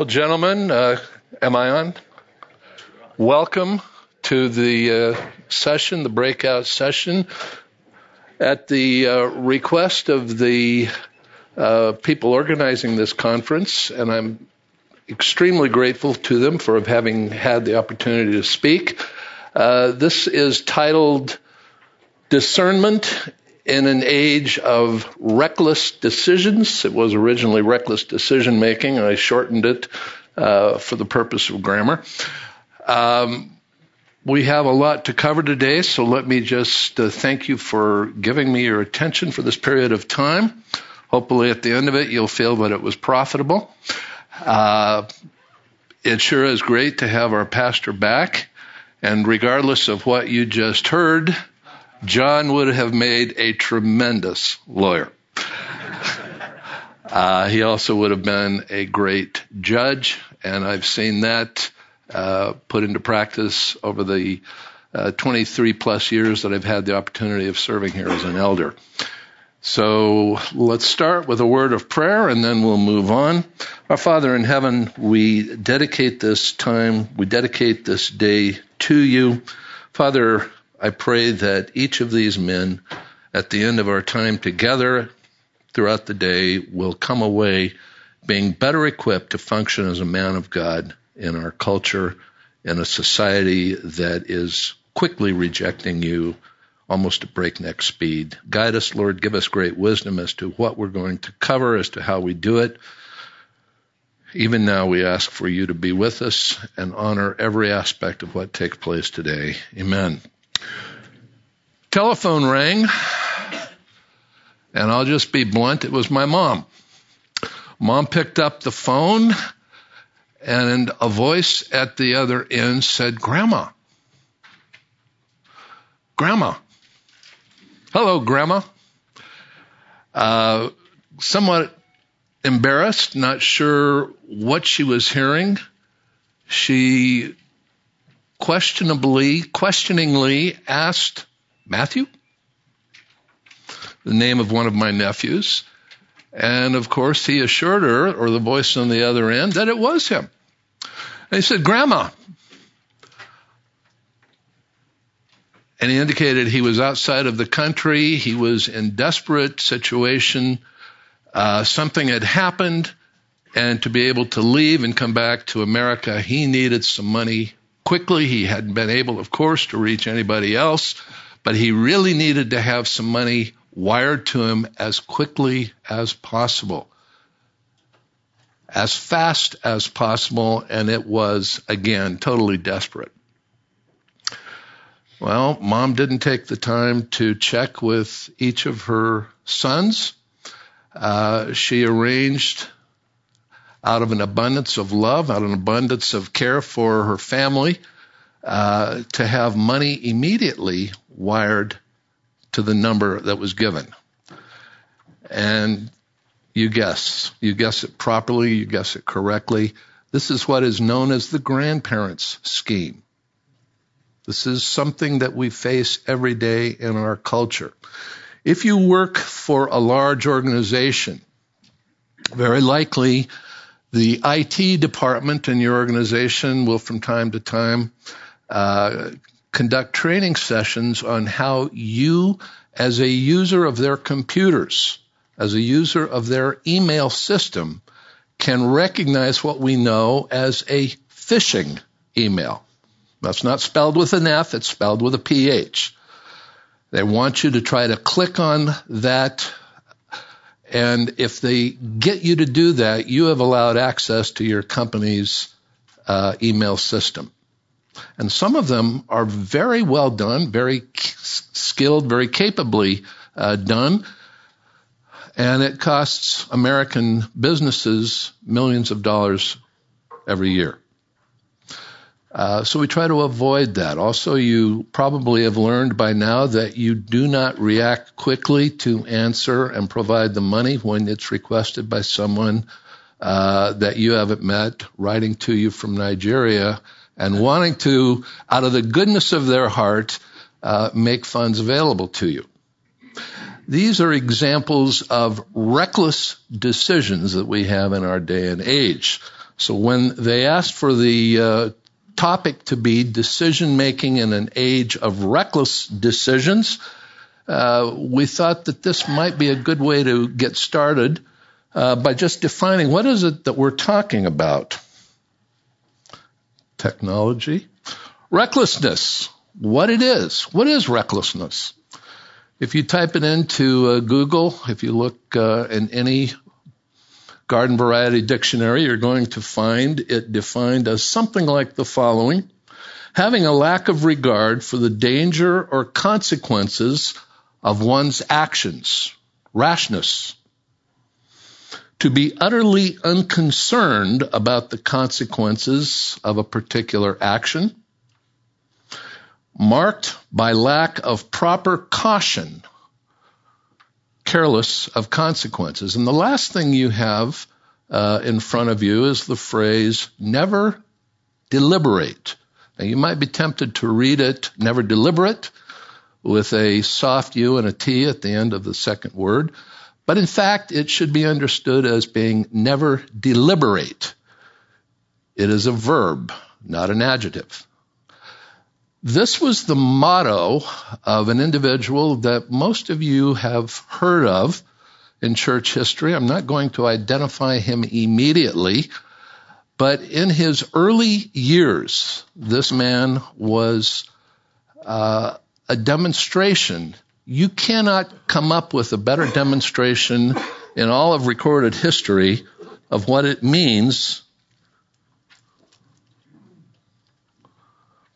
Well, gentlemen, uh, am I on? Welcome to the uh, session, the breakout session. At the uh, request of the uh, people organizing this conference, and I'm extremely grateful to them for having had the opportunity to speak. Uh, this is titled Discernment in an age of reckless decisions. It was originally reckless decision making. I shortened it uh, for the purpose of grammar. Um, we have a lot to cover today, so let me just uh, thank you for giving me your attention for this period of time. Hopefully, at the end of it, you'll feel that it was profitable. Uh, it sure is great to have our pastor back, and regardless of what you just heard, John would have made a tremendous lawyer. Uh, he also would have been a great judge, and I've seen that uh, put into practice over the uh, 23 plus years that I've had the opportunity of serving here as an elder. So let's start with a word of prayer and then we'll move on. Our Father in heaven, we dedicate this time, we dedicate this day to you. Father, I pray that each of these men, at the end of our time together throughout the day, will come away being better equipped to function as a man of God in our culture, in a society that is quickly rejecting you almost at breakneck speed. Guide us, Lord. Give us great wisdom as to what we're going to cover, as to how we do it. Even now, we ask for you to be with us and honor every aspect of what takes place today. Amen. Telephone rang, and I'll just be blunt, it was my mom. Mom picked up the phone, and a voice at the other end said, Grandma. Grandma. Hello, Grandma. Uh, somewhat embarrassed, not sure what she was hearing. She questionably, questioningly asked Matthew, the name of one of my nephews. And of course, he assured her, or the voice on the other end, that it was him. And he said, Grandma. And he indicated he was outside of the country. He was in desperate situation. Uh, something had happened. And to be able to leave and come back to America, he needed some money quickly. He hadn't been able, of course, to reach anybody else, but he really needed to have some money wired to him as quickly as possible, as fast as possible, and it was, again, totally desperate. Well, mom didn't take the time to check with each of her sons. Uh, she arranged out of an abundance of love, out of an abundance of care for her family, uh, to have money immediately wired to the number that was given. And you guess, you guess it properly, you guess it correctly. This is what is known as the grandparents scheme. This is something that we face every day in our culture. If you work for a large organization, very likely the IT department in your organization will from time to time uh, conduct training sessions on how you, as a user of their computers, as a user of their email system, can recognize what we know as a phishing email. That's not spelled with an F, it's spelled with a PH. They want you to try to click on that, and if they get you to do that, you have allowed access to your company's uh, email system. And some of them are very well done, very skilled, very capably uh, done. And it costs American businesses millions of dollars every year. Uh, so we try to avoid that. Also, you probably have learned by now that you do not react quickly to answer and provide the money when it's requested by someone uh, that you haven't met writing to you from Nigeria and wanting to, out of the goodness of their heart, uh, make funds available to you. These are examples of reckless decisions that we have in our day and age. So when they asked for the uh, topic to be decision making in an age of reckless decisions, uh, we thought that this might be a good way to get started uh, by just defining what is it that we're talking about. Technology, recklessness, what it is. What is recklessness? If you type it into uh, Google, if you look uh, in any garden variety dictionary, you're going to find it defined as something like the following having a lack of regard for the danger or consequences of one's actions, rashness. To be utterly unconcerned about the consequences of a particular action, marked by lack of proper caution careless of consequences. And the last thing you have uh, in front of you is the phrase never deliberate. Now you might be tempted to read it never deliberate with a soft U and a T at the end of the second word. But in fact, it should be understood as being never deliberate. It is a verb, not an adjective. This was the motto of an individual that most of you have heard of in church history. I'm not going to identify him immediately, but in his early years, this man was uh, a demonstration. You cannot come up with a better demonstration in all of recorded history of what it means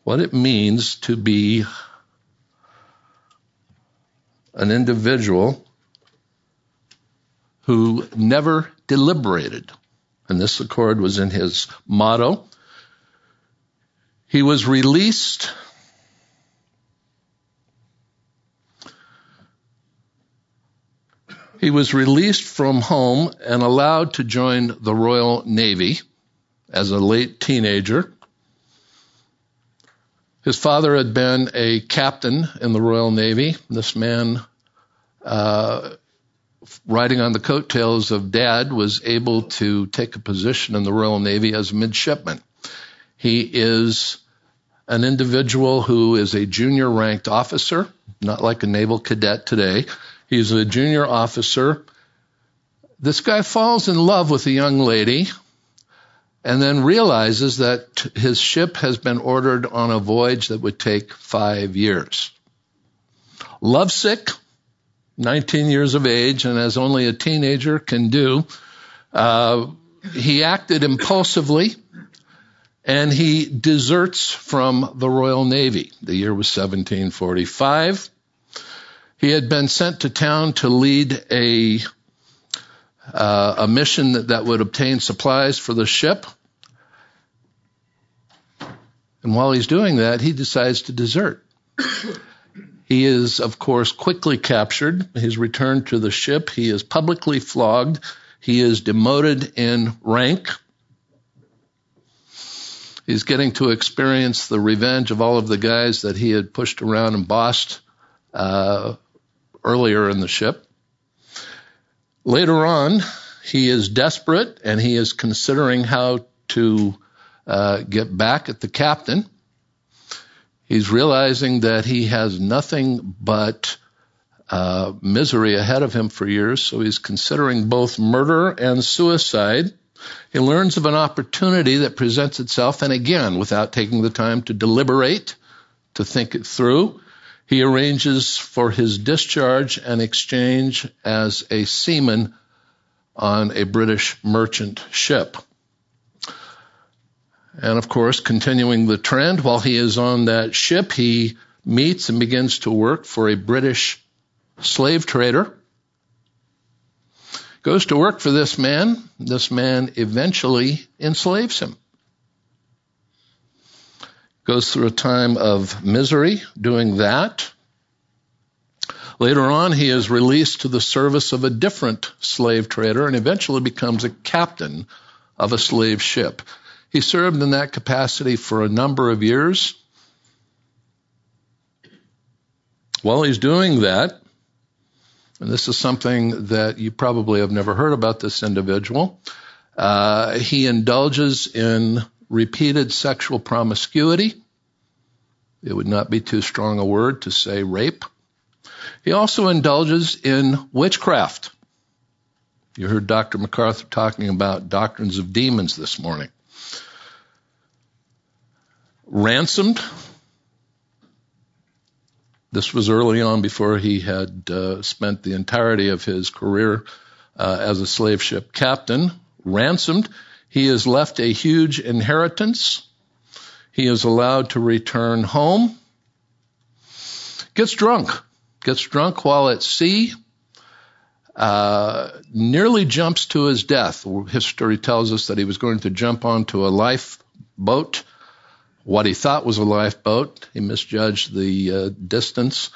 what it means to be an individual who never deliberated. And this accord was in his motto. He was released He was released from home and allowed to join the Royal Navy as a late teenager. His father had been a captain in the Royal Navy. This man, uh, riding on the coattails of dad, was able to take a position in the Royal Navy as a midshipman. He is an individual who is a junior ranked officer, not like a naval cadet today. He's a junior officer. This guy falls in love with a young lady and then realizes that his ship has been ordered on a voyage that would take five years. Lovesick, 19 years of age, and as only a teenager can do, uh, he acted impulsively and he deserts from the Royal Navy. The year was 1745. He had been sent to town to lead a uh, a mission that, that would obtain supplies for the ship. And while he's doing that, he decides to desert. he is, of course, quickly captured. He's returned to the ship. He is publicly flogged. He is demoted in rank. He's getting to experience the revenge of all of the guys that he had pushed around and bossed uh, earlier in the ship. Later on, he is desperate and he is considering how to uh, get back at the captain. He's realizing that he has nothing but uh, misery ahead of him for years, so he's considering both murder and suicide. He learns of an opportunity that presents itself, and again, without taking the time to deliberate, to think it through, he arranges for his discharge and exchange as a seaman on a British merchant ship. And of course, continuing the trend, while he is on that ship, he meets and begins to work for a British slave trader. Goes to work for this man. This man eventually enslaves him goes through a time of misery doing that. Later on, he is released to the service of a different slave trader and eventually becomes a captain of a slave ship. He served in that capacity for a number of years. While he's doing that, and this is something that you probably have never heard about this individual, Uh, he indulges in repeated sexual promiscuity. It would not be too strong a word to say rape. He also indulges in witchcraft. You heard Dr. MacArthur talking about doctrines of demons this morning. Ransomed. This was early on before he had uh, spent the entirety of his career uh, as a slave ship captain. Ransomed. He is left a huge inheritance. He is allowed to return home. Gets drunk. Gets drunk while at sea uh, nearly jumps to his death. History tells us that he was going to jump onto a lifeboat, what he thought was a lifeboat. He misjudged the uh, distance.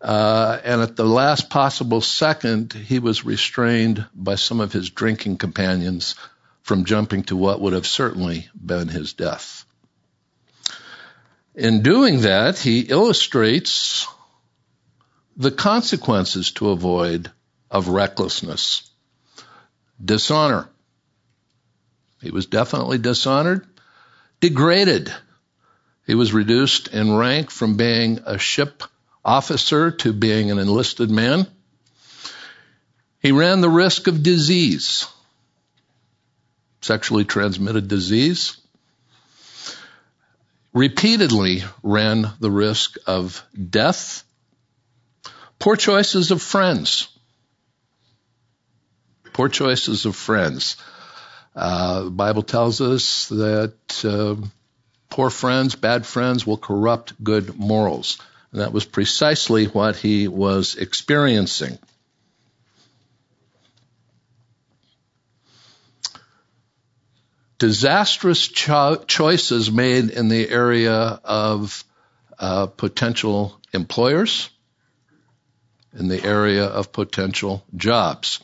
Uh, and at the last possible second, he was restrained by some of his drinking companions from jumping to what would have certainly been his death. In doing that, he illustrates the consequences to avoid of recklessness. Dishonor. He was definitely dishonored. Degraded. He was reduced in rank from being a ship officer to being an enlisted man. He ran the risk of disease, sexually transmitted disease. Repeatedly ran the risk of death. Poor choices of friends poor choices of friends. Uh, the Bible tells us that uh, poor friends, bad friends will corrupt good morals. And that was precisely what he was experiencing. Disastrous cho- choices made in the area of uh, potential employers, in the area of potential jobs.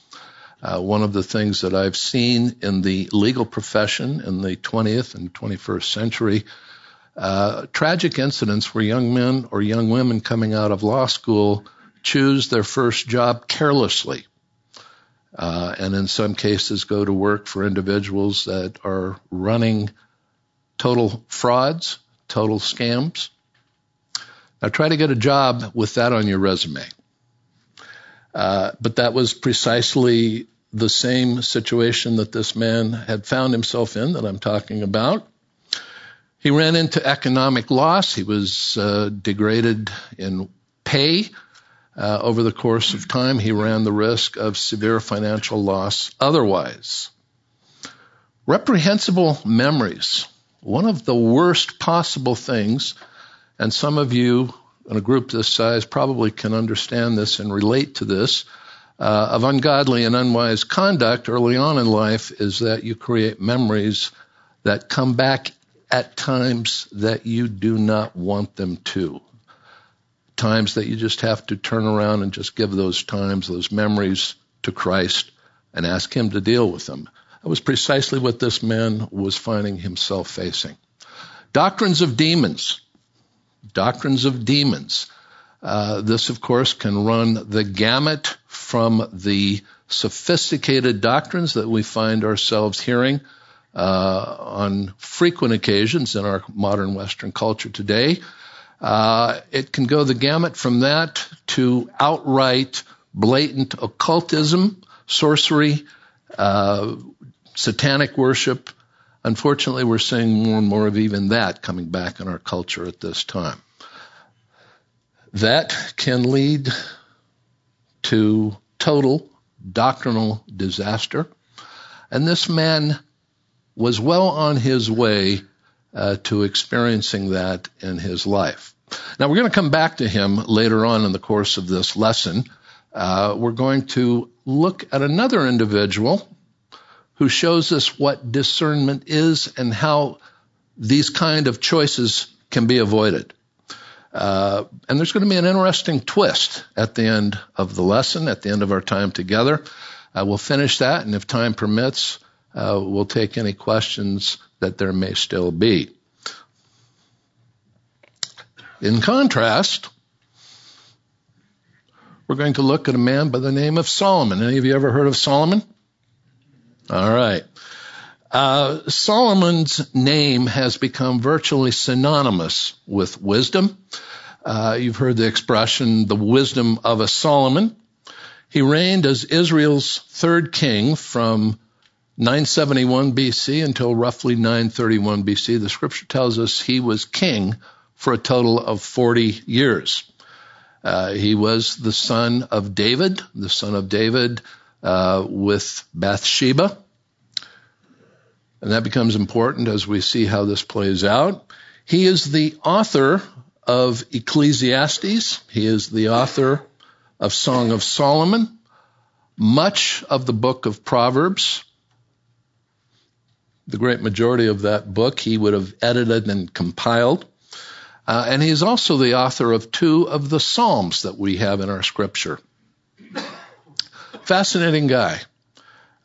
Uh, one of the things that I've seen in the legal profession in the 20th and 21st century, uh, tragic incidents where young men or young women coming out of law school choose their first job carelessly. Uh, and in some cases go to work for individuals that are running total frauds, total scams. Now try to get a job with that on your resume. Uh, but that was precisely the same situation that this man had found himself in that I'm talking about. He ran into economic loss. He was uh, degraded in pay. Uh, over the course of time, he ran the risk of severe financial loss otherwise. Reprehensible memories. One of the worst possible things, and some of you in a group this size probably can understand this and relate to this, uh, of ungodly and unwise conduct early on in life is that you create memories that come back at times that you do not want them to. Times that you just have to turn around and just give those times, those memories to Christ and ask Him to deal with them. That was precisely what this man was finding himself facing. Doctrines of demons doctrines of demons. Uh, this, of course, can run the gamut from the sophisticated doctrines that we find ourselves hearing uh, on frequent occasions in our modern Western culture today. Uh, it can go the gamut from that to outright blatant occultism, sorcery, uh, satanic worship, Unfortunately, we're seeing more and more of even that coming back in our culture at this time. That can lead to total doctrinal disaster. And this man was well on his way uh, to experiencing that in his life. Now, we're going to come back to him later on in the course of this lesson. Uh, we're going to look at another individual who shows us what discernment is and how these kind of choices can be avoided. Uh, and there's going to be an interesting twist at the end of the lesson, at the end of our time together. Uh, we'll finish that, and if time permits, uh, we'll take any questions that there may still be. In contrast, we're going to look at a man by the name of Solomon. Any of you ever heard of Solomon? All right. Uh, Solomon's name has become virtually synonymous with wisdom. Uh, you've heard the expression, the wisdom of a Solomon. He reigned as Israel's third king from 971 BC until roughly 931 BC. The scripture tells us he was king for a total of 40 years. Uh, he was the son of David, the son of David uh, with Bathsheba. And that becomes important as we see how this plays out. He is the author of Ecclesiastes. He is the author of Song of Solomon, much of the book of Proverbs. The great majority of that book he would have edited and compiled. Uh, and he's also the author of two of the Psalms that we have in our scripture. Fascinating guy.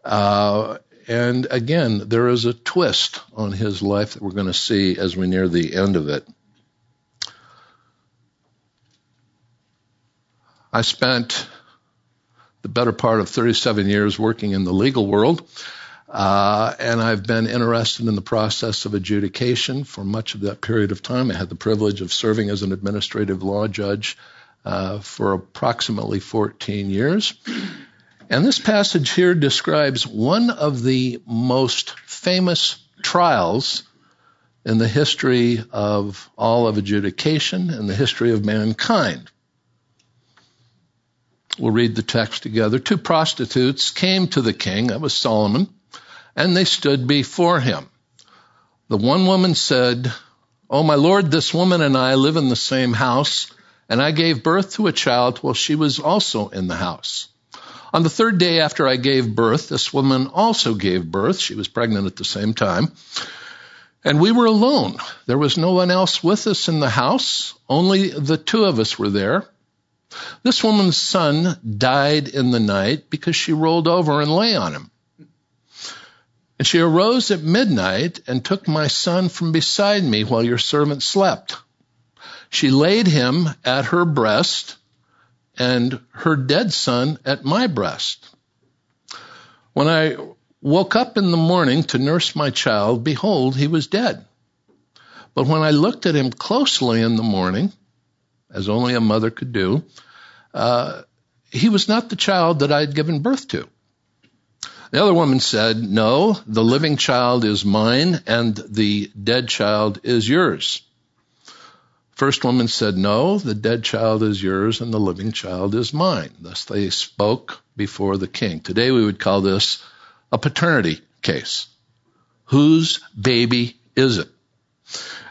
Uh, and again, there is a twist on his life that we're going to see as we near the end of it. I spent the better part of 37 years working in the legal world, uh, and I've been interested in the process of adjudication for much of that period of time. I had the privilege of serving as an administrative law judge uh, for approximately 14 years. And this passage here describes one of the most famous trials in the history of all of adjudication and the history of mankind. We'll read the text together. Two prostitutes came to the king, that was Solomon, and they stood before him. The one woman said, Oh, my lord, this woman and I live in the same house, and I gave birth to a child while she was also in the house. On the third day after I gave birth, this woman also gave birth. She was pregnant at the same time. And we were alone. There was no one else with us in the house. Only the two of us were there. This woman's son died in the night because she rolled over and lay on him. And she arose at midnight and took my son from beside me while your servant slept. She laid him at her breast and her dead son at my breast. When I woke up in the morning to nurse my child, behold, he was dead. But when I looked at him closely in the morning, as only a mother could do, uh, he was not the child that I had given birth to. The other woman said, No, the living child is mine and the dead child is yours. First woman said, No, the dead child is yours and the living child is mine. Thus they spoke before the king. Today we would call this a paternity case. Whose baby is it?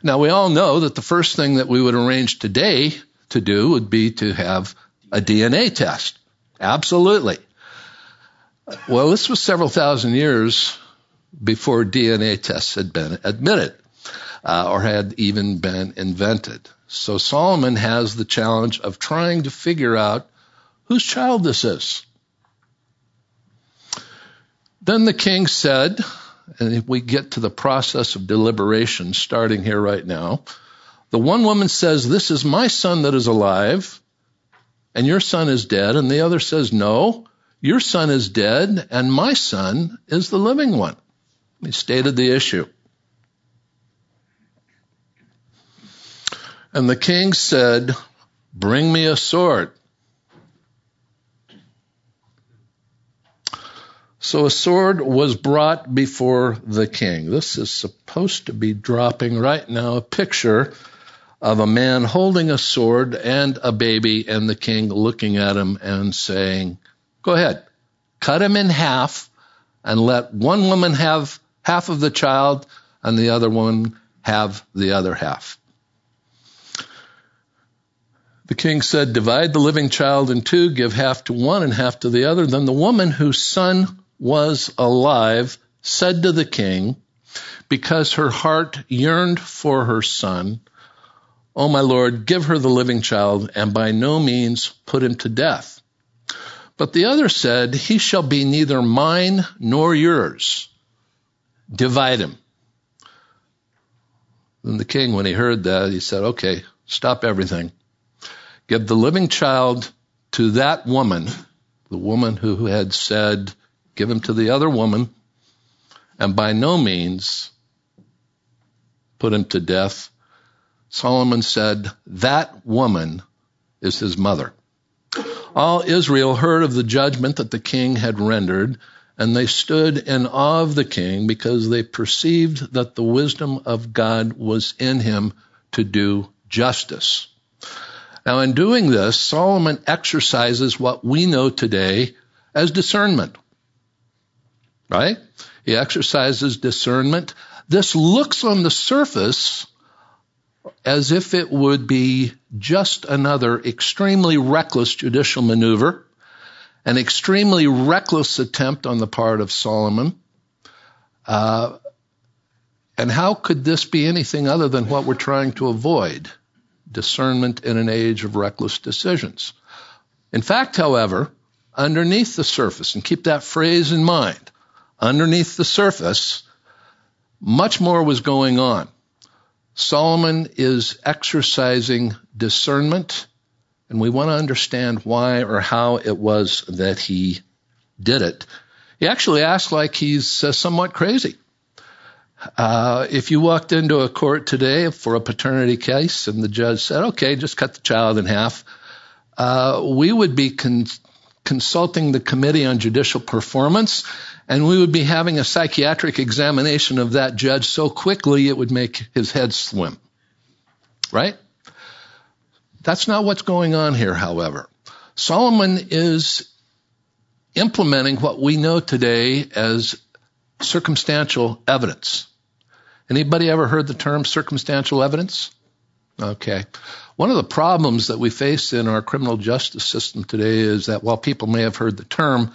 Now we all know that the first thing that we would arrange today to do would be to have a DNA test. Absolutely. Well, this was several thousand years before DNA tests had been admitted uh, or had even been invented. So Solomon has the challenge of trying to figure out whose child this is. Then the king said, and if we get to the process of deliberation starting here right now. The one woman says, This is my son that is alive, and your son is dead. And the other says, No, your son is dead, and my son is the living one. He stated the issue. And the king said, Bring me a sword. So a sword was brought before the king. This is supposed to be dropping right now a picture of a man holding a sword and a baby, and the king looking at him and saying, Go ahead, cut him in half, and let one woman have half of the child, and the other one have the other half. The king said, Divide the living child in two, give half to one and half to the other. Then the woman whose son was alive said to the king, because her heart yearned for her son, O my Lord, give her the living child, and by no means put him to death. But the other said, He shall be neither mine nor yours. Divide him. Then the king, when he heard that, he said, Okay, stop everything. Give the living child to that woman, the woman who had said, Give him to the other woman, and by no means put him to death. Solomon said, That woman is his mother. All Israel heard of the judgment that the king had rendered, and they stood in awe of the king because they perceived that the wisdom of God was in him to do justice. Now, in doing this, Solomon exercises what we know today as discernment. Right? He exercises discernment. This looks on the surface as if it would be just another extremely reckless judicial maneuver, an extremely reckless attempt on the part of Solomon. Uh, and how could this be anything other than what we're trying to avoid? Discernment in an age of reckless decisions. In fact, however, underneath the surface, and keep that phrase in mind, underneath the surface, much more was going on. Solomon is exercising discernment, and we want to understand why or how it was that he did it. He actually acts like he's uh, somewhat crazy. Uh, if you walked into a court today for a paternity case and the judge said, okay, just cut the child in half, uh, we would be con- consulting the Committee on Judicial Performance and we would be having a psychiatric examination of that judge so quickly it would make his head swim. Right? That's not what's going on here, however. Solomon is implementing what we know today as circumstantial evidence. Anybody ever heard the term circumstantial evidence? Okay. One of the problems that we face in our criminal justice system today is that while people may have heard the term,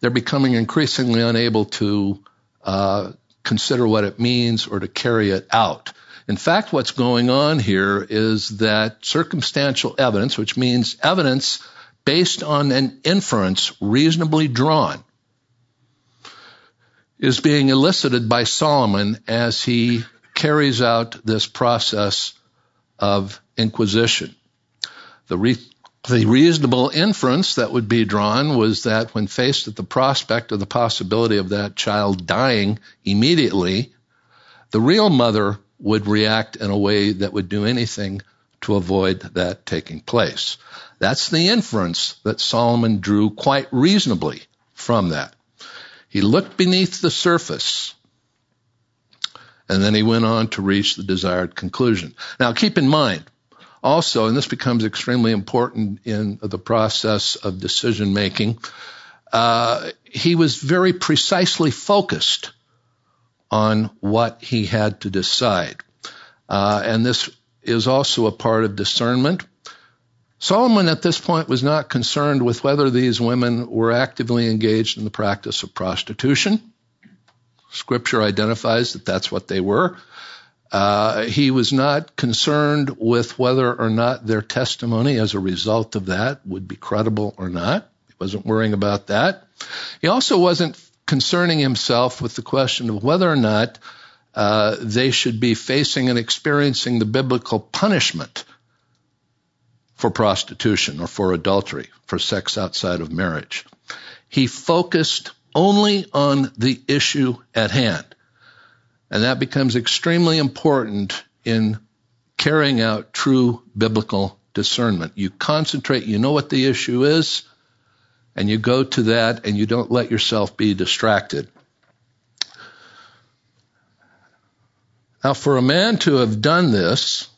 they're becoming increasingly unable to uh, consider what it means or to carry it out. In fact, what's going on here is that circumstantial evidence, which means evidence based on an inference reasonably drawn, is being elicited by Solomon as he carries out this process of inquisition. The re- the reasonable inference that would be drawn was that when faced with the prospect of the possibility of that child dying immediately, the real mother would react in a way that would do anything to avoid that taking place. That's the inference that Solomon drew quite reasonably from that. He looked beneath the surface and then he went on to reach the desired conclusion. Now keep in mind, also, and this becomes extremely important in the process of decision making, uh, he was very precisely focused on what he had to decide. Uh, and this is also a part of discernment. Solomon at this point was not concerned with whether these women were actively engaged in the practice of prostitution. Scripture identifies that that's what they were. Uh, he was not concerned with whether or not their testimony as a result of that would be credible or not. He wasn't worrying about that. He also wasn't concerning himself with the question of whether or not uh, they should be facing and experiencing the biblical punishment for prostitution or for adultery, for sex outside of marriage. He focused only on the issue at hand. And that becomes extremely important in carrying out true biblical discernment. You concentrate, you know what the issue is, and you go to that and you don't let yourself be distracted. Now, for a man to have done this,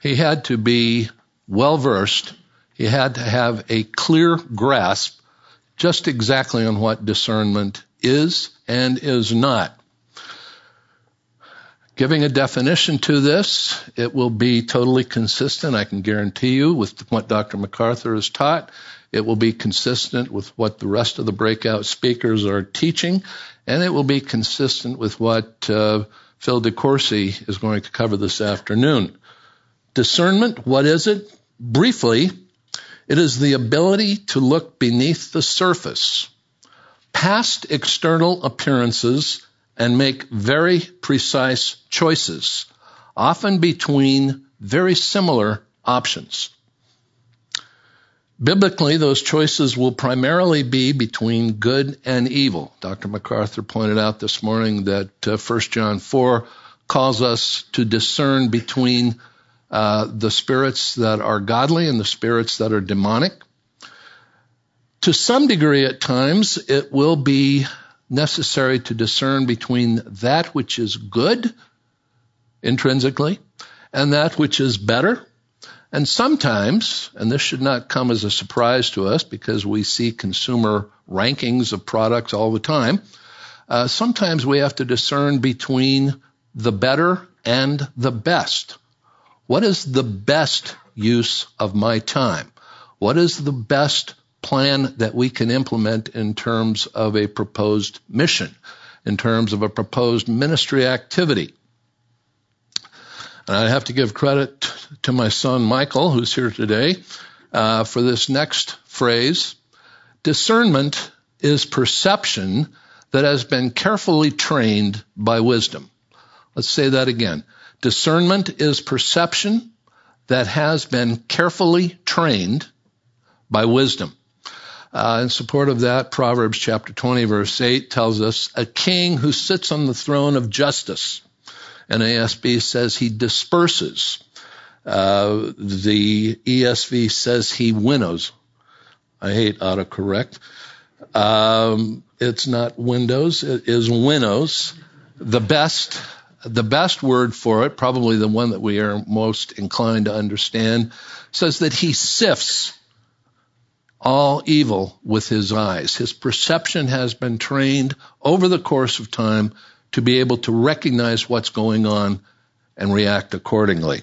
he had to be well versed he had to have a clear grasp just exactly on what discernment is and is not. Giving a definition to this, it will be totally consistent, I can guarantee you, with what Dr. MacArthur has taught. It will be consistent with what the rest of the breakout speakers are teaching, and it will be consistent with what uh, Phil DeCourcy is going to cover this afternoon. Discernment, what is it? Briefly, it is the ability to look beneath the surface, past external appearances, and make very precise choices, often between very similar options. Biblically, those choices will primarily be between good and evil. Dr. MacArthur pointed out this morning that uh, 1 John 4 calls us to discern between uh, the spirits that are godly and the spirits that are demonic. To some degree, at times, it will be necessary to discern between that which is good intrinsically and that which is better and sometimes, and this should not come as a surprise to us because we see consumer rankings of products all the time, uh, sometimes we have to discern between the better and the best. What is the best use of my time? What is the best plan that we can implement in terms of a proposed mission, in terms of a proposed ministry activity? And I have to give credit to my son Michael, who's here today, uh, for this next phrase. Discernment is perception that has been carefully trained by wisdom. Let's say that again. Discernment is perception that has been carefully trained by wisdom. Uh, in support of that, Proverbs chapter 20 verse 8 tells us, a king who sits on the throne of justice NASB says he disperses. Uh, the ESV says he winnows. I hate autocorrect. Um, it's not windows, it is winnows. The best, the best word for it, probably the one that we are most inclined to understand, says that he sifts all evil with his eyes. His perception has been trained over the course of time to be able to recognize what's going on and react accordingly.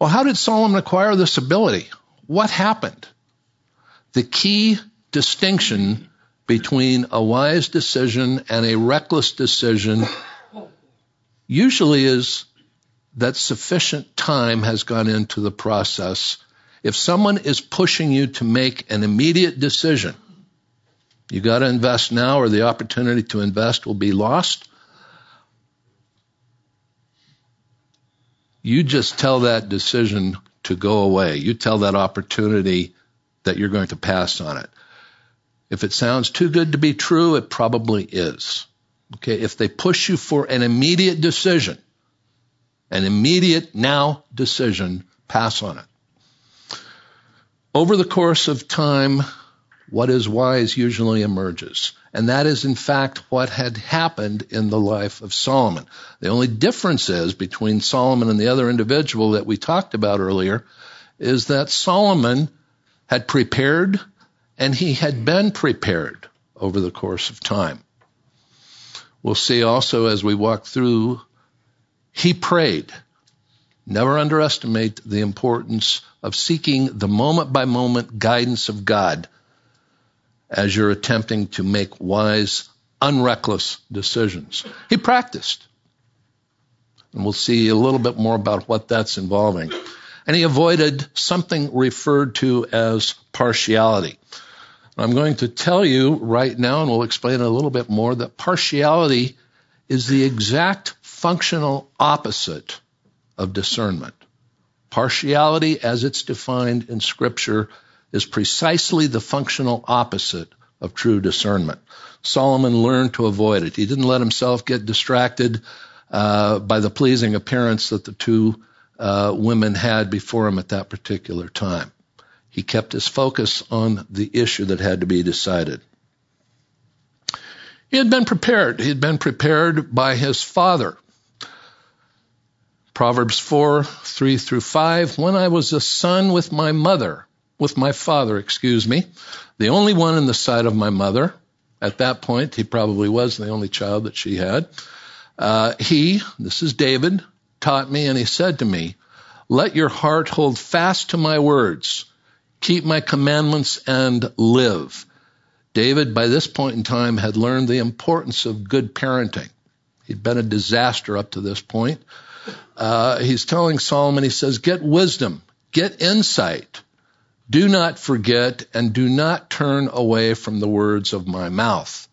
Well, how did Solomon acquire this ability? What happened? The key distinction between a wise decision and a reckless decision usually is that sufficient time has gone into the process. If someone is pushing you to make an immediate decision, you got to invest now or the opportunity to invest will be lost. You just tell that decision to go away. You tell that opportunity that you're going to pass on it. If it sounds too good to be true, it probably is. Okay. If they push you for an immediate decision, an immediate now decision, pass on it. Over the course of time, what is wise usually emerges. And that is in fact what had happened in the life of Solomon. The only difference is between Solomon and the other individual that we talked about earlier is that Solomon had prepared and he had been prepared over the course of time. We'll see also as we walk through, he prayed. Never underestimate the importance of seeking the moment by moment guidance of God as you're attempting to make wise, unreckless decisions. He practiced. And we'll see a little bit more about what that's involving. And he avoided something referred to as partiality. I'm going to tell you right now, and we'll explain a little bit more, that partiality is the exact functional opposite of discernment. Partiality, as it's defined in Scripture, is precisely the functional opposite of true discernment. Solomon learned to avoid it. He didn't let himself get distracted uh, by the pleasing appearance that the two uh, women had before him at that particular time. He kept his focus on the issue that had to be decided. He had been prepared. He had been prepared by his father. Proverbs 4, 3 through 5. When I was a son with my mother, with my father, excuse me, the only one in the sight of my mother. At that point, he probably was the only child that she had. Uh, he, this is David, taught me and he said to me, let your heart hold fast to my words, keep my commandments and live. David, by this point in time, had learned the importance of good parenting. He'd been a disaster up to this point. Uh, he's telling Solomon, he says, get wisdom, get insight, do not forget and do not turn away from the words of my mouth.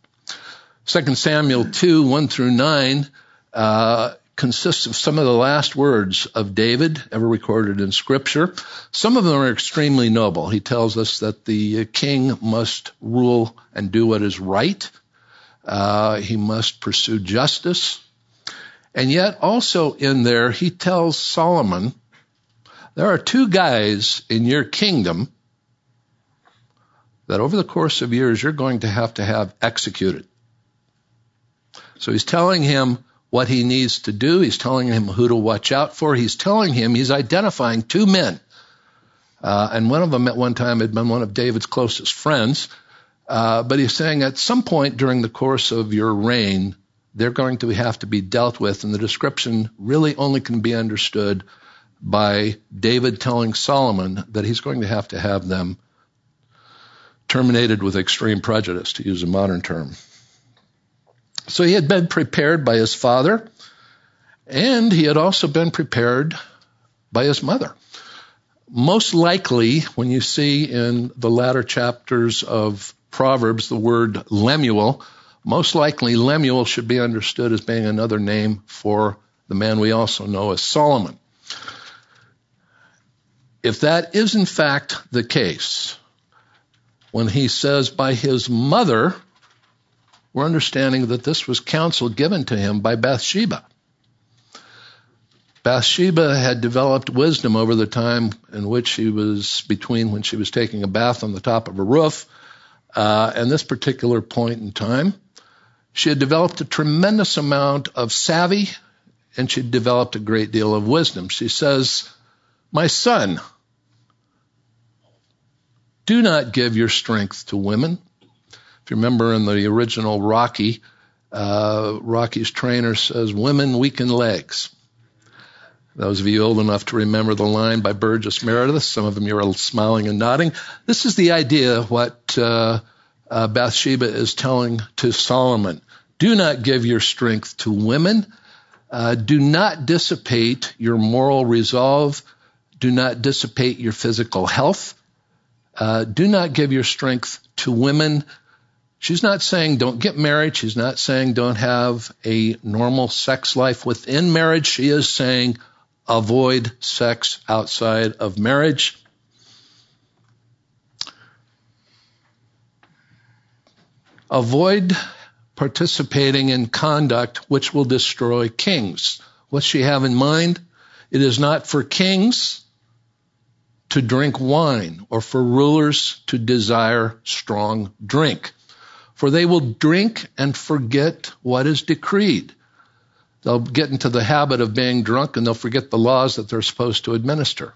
2 Samuel 2, 1 through 9, uh, consists of some of the last words of David ever recorded in Scripture. Some of them are extremely noble. He tells us that the king must rule and do what is right. Uh, he must pursue justice. And yet, also in there, he tells Solomon, there are two guys in your kingdom that over the course of years you're going to have to have executed. So he's telling him what he needs to do. He's telling him who to watch out for. He's telling him he's identifying two men. Uh, and one of them at one time had been one of David's closest friends. Uh, but he's saying at some point during the course of your reign, they're going to have to be dealt with. And the description really only can be understood by David telling Solomon that he's going to have to have them terminated with extreme prejudice, to use a modern term. So he had been prepared by his father, and he had also been prepared by his mother. Most likely, when you see in the latter chapters of Proverbs the word Lemuel, most likely Lemuel should be understood as being another name for the man we also know as Solomon. If that is in fact the case, when he says by his mother, we're understanding that this was counsel given to him by Bathsheba. Bathsheba had developed wisdom over the time in which she was between when she was taking a bath on the top of a roof uh, and this particular point in time. She had developed a tremendous amount of savvy and she developed a great deal of wisdom. She says, My son, do not give your strength to women. If you remember in the original Rocky, uh, Rocky's trainer says, Women weaken legs. Those of you old enough to remember the line by Burgess Meredith, some of them you're smiling and nodding. This is the idea what uh, uh, Bathsheba is telling to Solomon. Do not give your strength to women. Uh, do not dissipate your moral resolve. Do not dissipate your physical health. Uh, do not give your strength to women She's not saying don't get married. She's not saying don't have a normal sex life within marriage. She is saying avoid sex outside of marriage. Avoid participating in conduct which will destroy kings. What she have in mind? It is not for kings to drink wine or for rulers to desire strong drink for they will drink and forget what is decreed. They'll get into the habit of being drunk and they'll forget the laws that they're supposed to administer.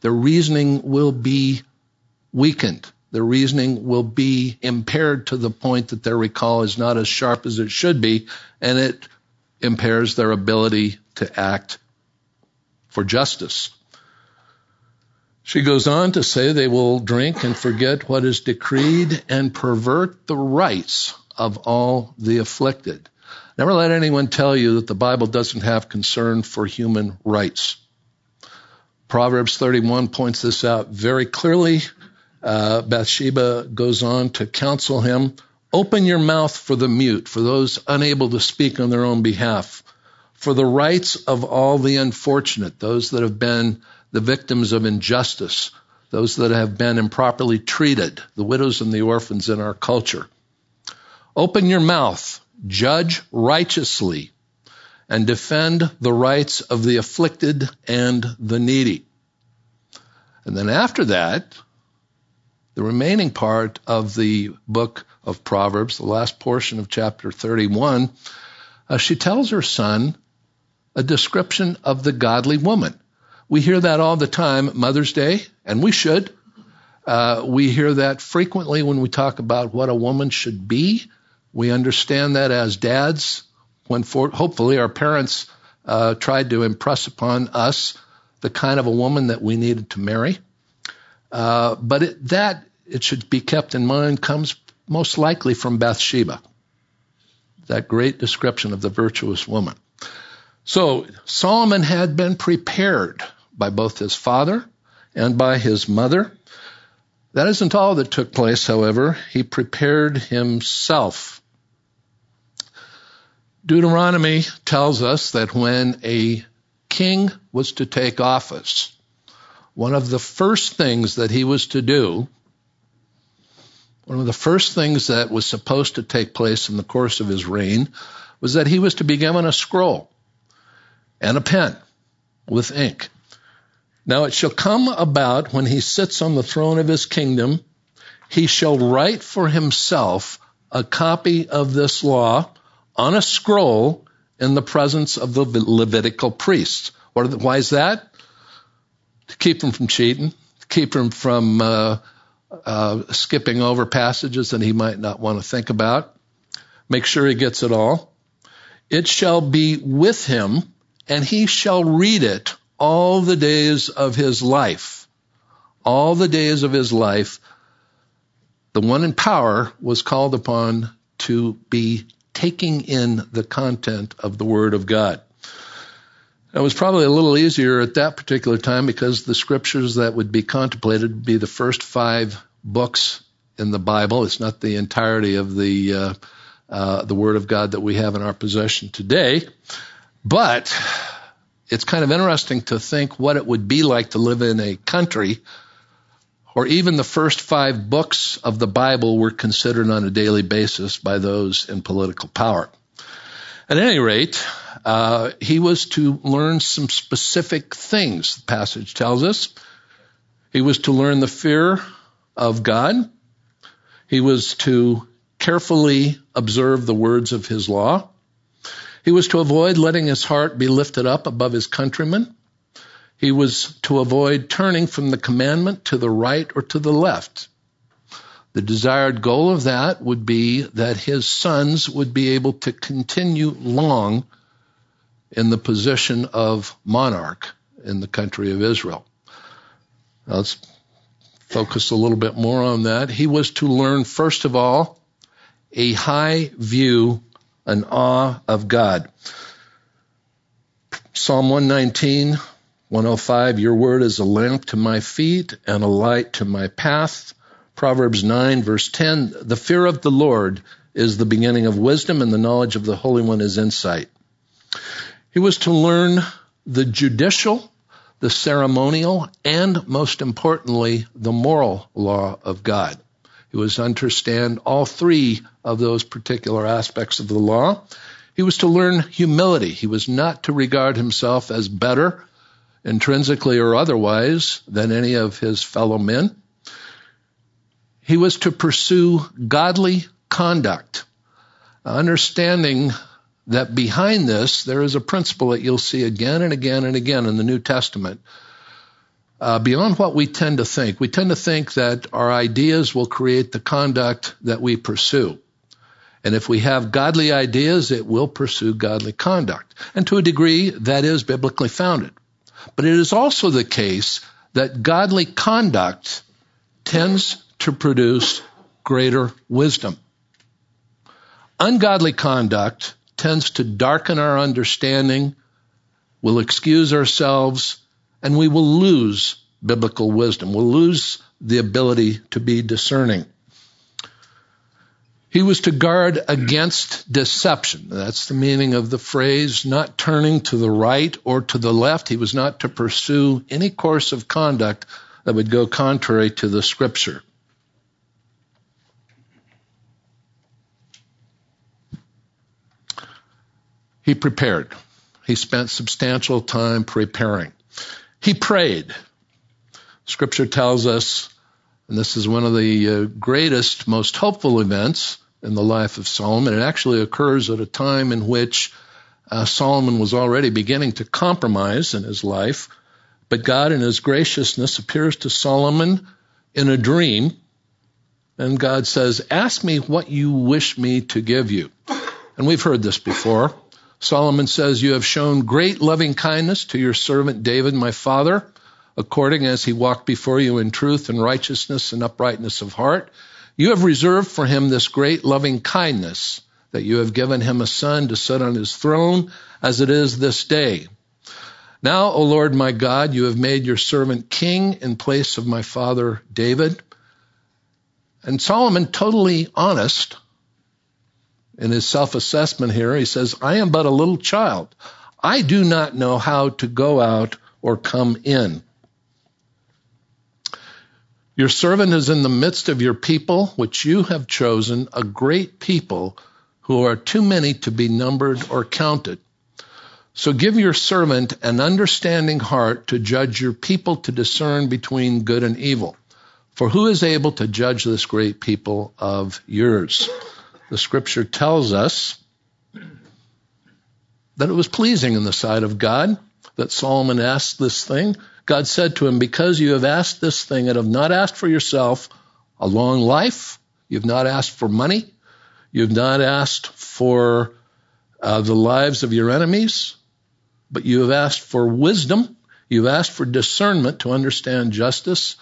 Their reasoning will be weakened. Their reasoning will be impaired to the point that their recall is not as sharp as it should be, and it impairs their ability to act for justice. She goes on to say they will drink and forget what is decreed and pervert the rights of all the afflicted. Never let anyone tell you that the Bible doesn't have concern for human rights. Proverbs 31 points this out very clearly. Uh, Bathsheba goes on to counsel him open your mouth for the mute, for those unable to speak on their own behalf, for the rights of all the unfortunate, those that have been the victims of injustice, those that have been improperly treated, the widows and the orphans in our culture. Open your mouth, judge righteously, and defend the rights of the afflicted and the needy. And then after that, the remaining part of the book of Proverbs, the last portion of chapter 31, uh, she tells her son a description of the godly woman. We hear that all the time Mother's Day, and we should. Uh, we hear that frequently when we talk about what a woman should be. We understand that as dads, when for, hopefully our parents uh, tried to impress upon us the kind of a woman that we needed to marry. Uh, but it, that, it should be kept in mind, comes most likely from Bathsheba, that great description of the virtuous woman. So Solomon had been prepared by both his father and by his mother. That isn't all that took place, however. He prepared himself. Deuteronomy tells us that when a king was to take office, one of the first things that he was to do, one of the first things that was supposed to take place in the course of his reign, was that he was to be given a scroll and a pen with ink. Now it shall come about when he sits on the throne of his kingdom, he shall write for himself a copy of this law on a scroll in the presence of the Levitical priests. why is that? To keep them from cheating, to keep them from uh, uh, skipping over passages that he might not want to think about. Make sure he gets it all. It shall be with him, and he shall read it all the days of his life. All the days of his life, the one in power was called upon to be taking in the content of the Word of God. It was probably a little easier at that particular time because the scriptures that would be contemplated would be the first five books in the Bible. It's not the entirety of the uh, uh, the Word of God that we have in our possession today, but it's kind of interesting to think what it would be like to live in a country or even the first five books of the Bible were considered on a daily basis by those in political power. At any rate, uh, he was to learn some specific things, the passage tells us. He was to learn the fear of God. He was to carefully observe the words of his law. He was to avoid letting his heart be lifted up above his countrymen. He was to avoid turning from the commandment to the right or to the left. The desired goal of that would be that his sons would be able to continue long in the position of monarch in the country of Israel. Now let's focus a little bit more on that. He was to learn, first of all, a high view, an awe of God. Psalm 119, 105, your word is a lamp to my feet and a light to my path. Proverbs 9, verse 10, the fear of the Lord is the beginning of wisdom, and the knowledge of the Holy One is insight. He was to learn the judicial, the ceremonial, and most importantly, the moral law of God. He was to understand all three of those particular aspects of the law. He was to learn humility. He was not to regard himself as better intrinsically or otherwise, than any of his fellow men. He was to pursue godly conduct, understanding that behind this there is a principle that you'll see again and again and again in the New Testament. Uh, beyond what we tend to think, we tend to think that our ideas will create the conduct that we pursue. And if we have godly ideas, it will pursue godly conduct. And to a degree, that is biblically founded. But it is also the case that godly conduct tends to produce greater wisdom. Ungodly conduct tends to darken our understanding, will excuse ourselves, and we will lose biblical wisdom. We'll lose the ability to be discerning. He was to guard against deception. That's the meaning of the phrase, not turning to the right or to the left. He was not to pursue any course of conduct that would go contrary to the scripture. He prepared. He spent substantial time preparing. He prayed. Scripture tells us and this is one of the uh, greatest, most hopeful events in the life of Solomon. It actually occurs at a time in which uh, Solomon was already beginning to compromise in his life, but God, in his graciousness, appears to Solomon in a dream, and God says, Ask me what you wish me to give you. And we've heard this before. Solomon says, You have shown great loving kindness to your servant David, my father according as he walked before you in truth and righteousness and uprightness of heart. You have reserved for him this great loving kindness, that you have given him a son to sit on his throne, as it is this day. Now, O Lord my God, you have made your servant king in place of my father David. And Solomon, totally honest, in his self assessment here. He says, I am but a little child. I do not know how to go out or come in. Your servant is in the midst of your people, which you have chosen, a great people who are too many to be numbered or counted. So give your servant an understanding heart to judge your people to discern between good and evil. For who is able to judge this great people of yours? The scripture tells us that it was pleasing in the sight of God that Solomon asked this thing. God said to him, Because you have asked this thing and have not asked for yourself a long life, you've not asked for money, you've not asked for uh, the lives of your enemies, but you have asked for wisdom. You've asked for discernment to understand justice.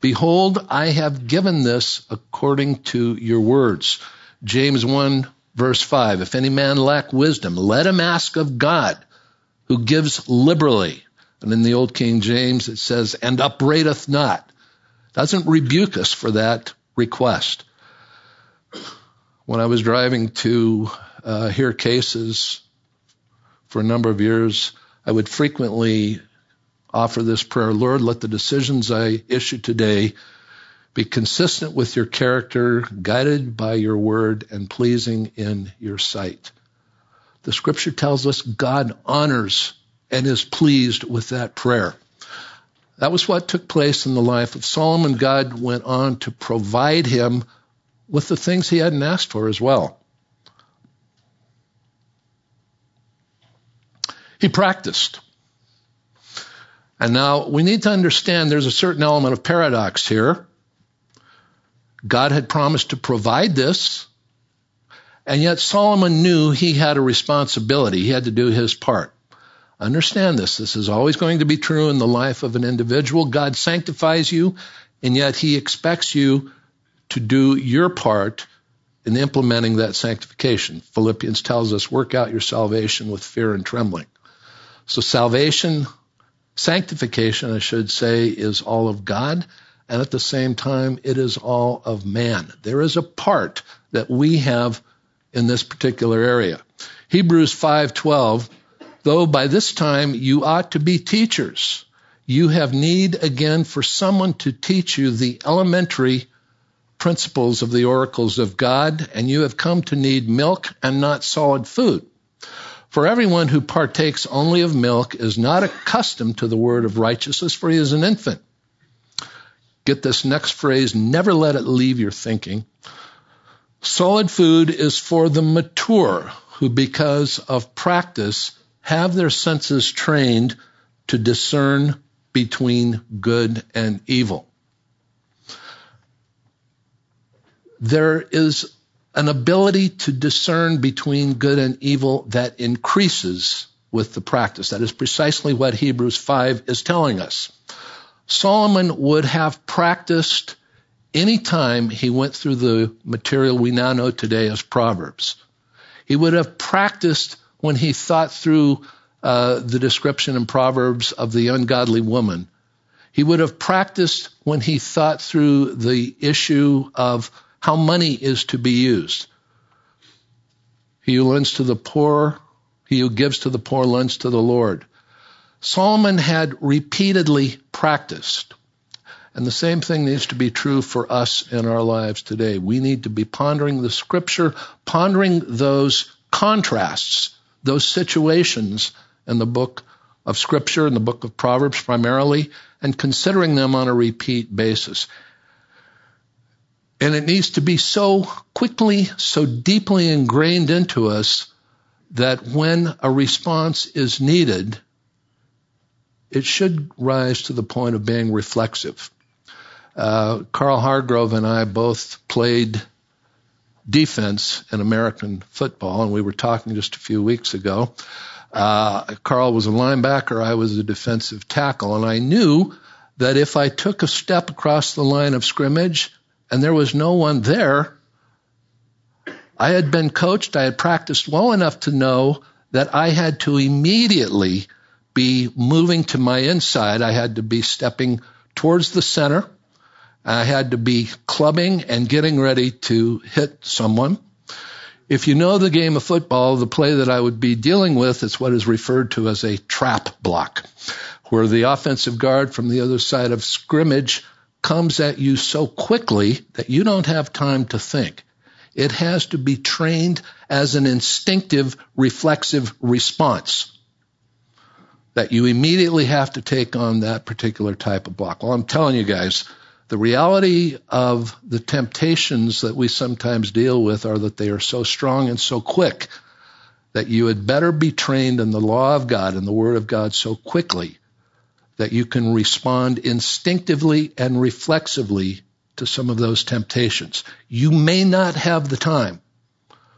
Behold, I have given this according to your words. James 1 verse 5. If any man lack wisdom, let him ask of God, who gives liberally. And in the old King James it says, and upbraideth not. Doesn't rebuke us for that request. When I was driving to uh, hear cases for a number of years, I would frequently offer this prayer Lord, let the decisions I issue today be consistent with your character, guided by your word, and pleasing in your sight. The scripture tells us God honors and is pleased with that prayer. That was what took place in the life of Solomon. God went on to provide him with the things he hadn't asked for as well. He practiced. And now we need to understand there's a certain element of paradox here. God had promised to provide this, and yet Solomon knew he had a responsibility. He had to do his part. Understand this. This is always going to be true in the life of an individual. God sanctifies you, and yet he expects you to do your part in implementing that sanctification. Philippians tells us, work out your salvation with fear and trembling. So salvation, sanctification, I should say, is all of God. And at the same time, it is all of man. There is a part that we have in this particular area. Hebrews 5:12, though by this time you ought to be teachers, you have need again for someone to teach you the elementary principles of the oracles of God, and you have come to need milk and not solid food. For everyone who partakes only of milk is not accustomed to the word of righteousness, for he is an infant. Get this next phrase, never let it leave your thinking. Solid food is for the mature who, because of practice, have their senses trained to discern between good and evil. There is an ability to discern between good and evil that increases with the practice. That is precisely what Hebrews 5 is telling us. Solomon would have practiced any time he went through the material we now know today as Proverbs. He would have practiced when he thought through uh, the description in Proverbs of the ungodly woman. He would have practiced when he thought through the issue of how money is to be used. He who lends to the poor, he who gives to the poor lends to the Lord. Solomon had repeatedly practiced. And the same thing needs to be true for us in our lives today. We need to be pondering the scripture, pondering those contrasts, those situations in the book of scripture, in the book of Proverbs primarily, and considering them on a repeat basis. And it needs to be so quickly, so deeply ingrained into us that when a response is needed, it should rise to the point of being reflexive. Uh, Carl Hargrove and I both played defense in American football, and we were talking just a few weeks ago. Uh, Carl was a linebacker, I was a defensive tackle, and I knew that if I took a step across the line of scrimmage, and there was no one there. I had been coached, I had practiced well enough to know that I had to immediately be moving to my inside. I had to be stepping towards the center. I had to be clubbing and getting ready to hit someone. If you know the game of football, the play that I would be dealing with is what is referred to as a trap block, where the offensive guard from the other side of scrimmage comes at you so quickly that you don't have time to think. It has to be trained as an instinctive, reflexive response that you immediately have to take on that particular type of block. Well, I'm telling you guys, the reality of the temptations that we sometimes deal with are that they are so strong and so quick that you had better be trained in the law of God and the Word of God so quickly that you can respond instinctively and reflexively to some of those temptations. You may not have the time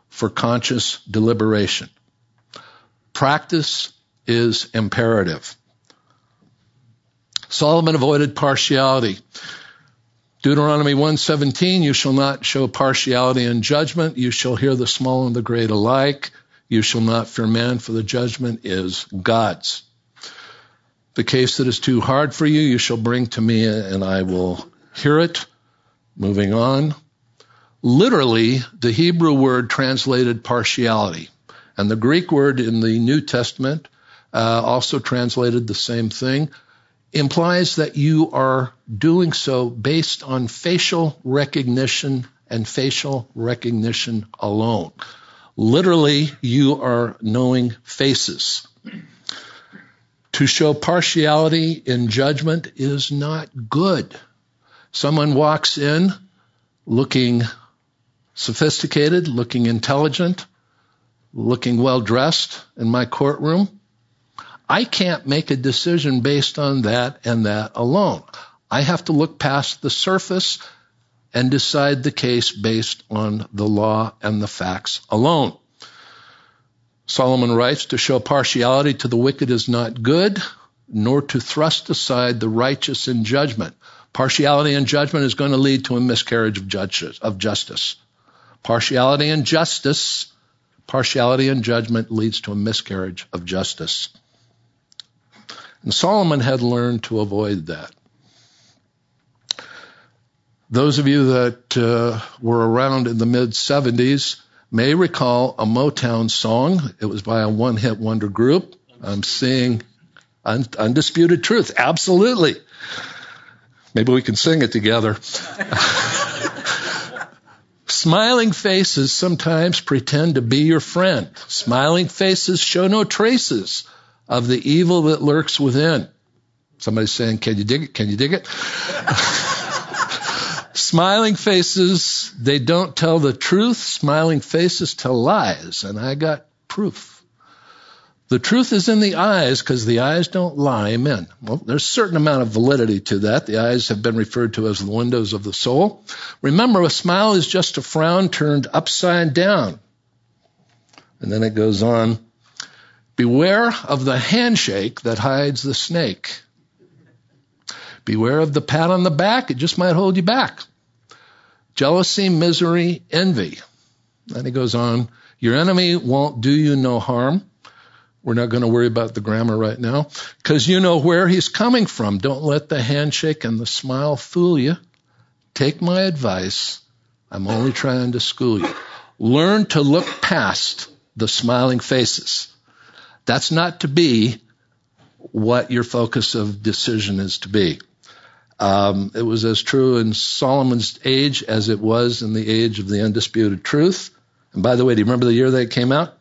for conscious deliberation. Practice is imperative. Solomon avoided partiality. Deuteronomy 1:17 you shall not show partiality in judgment. You shall hear the small and the great alike. You shall not fear man, for the judgment is God's. The case that is too hard for you, you shall bring to me, and I will hear it. Moving on. Literally, the Hebrew word translated partiality, and the Greek word in the New Testament, uh, also translated the same thing implies that you are doing so based on facial recognition and facial recognition alone. Literally, you are knowing faces. To show partiality in judgment is not good. Someone walks in looking sophisticated, looking intelligent, looking well dressed in my courtroom. I can't make a decision based on that and that alone. I have to look past the surface and decide the case based on the law and the facts alone. Solomon writes, to show partiality to the wicked is not good, nor to thrust aside the righteous in judgment. Partiality in judgment is going to lead to a miscarriage of justice. Partiality in justice, partiality in judgment leads to a miscarriage of justice. And Solomon had learned to avoid that. Those of you that uh, were around in the mid 70s may recall a Motown song. It was by a one hit wonder group. I'm seeing un- Undisputed Truth. Absolutely. Maybe we can sing it together. Smiling faces sometimes pretend to be your friend. Smiling faces show no traces of the evil that lurks within. Somebody's saying, Can you dig it? Can you dig it? Smiling faces, they don't tell the truth. Smiling faces tell lies. And I got proof. The truth is in the eyes because the eyes don't lie. Amen. Well, there's a certain amount of validity to that. The eyes have been referred to as the windows of the soul. Remember, a smile is just a frown turned upside down. And then it goes on Beware of the handshake that hides the snake. Beware of the pat on the back, it just might hold you back. Jealousy, misery, envy. Then he goes on, your enemy won't do you no harm. We're not going to worry about the grammar right now because you know where he's coming from. Don't let the handshake and the smile fool you. Take my advice. I'm only trying to school you. Learn to look past the smiling faces. That's not to be what your focus of decision is to be. Um, it was as true in Solomon's age as it was in the age of the undisputed truth. And by the way, do you remember the year that came out?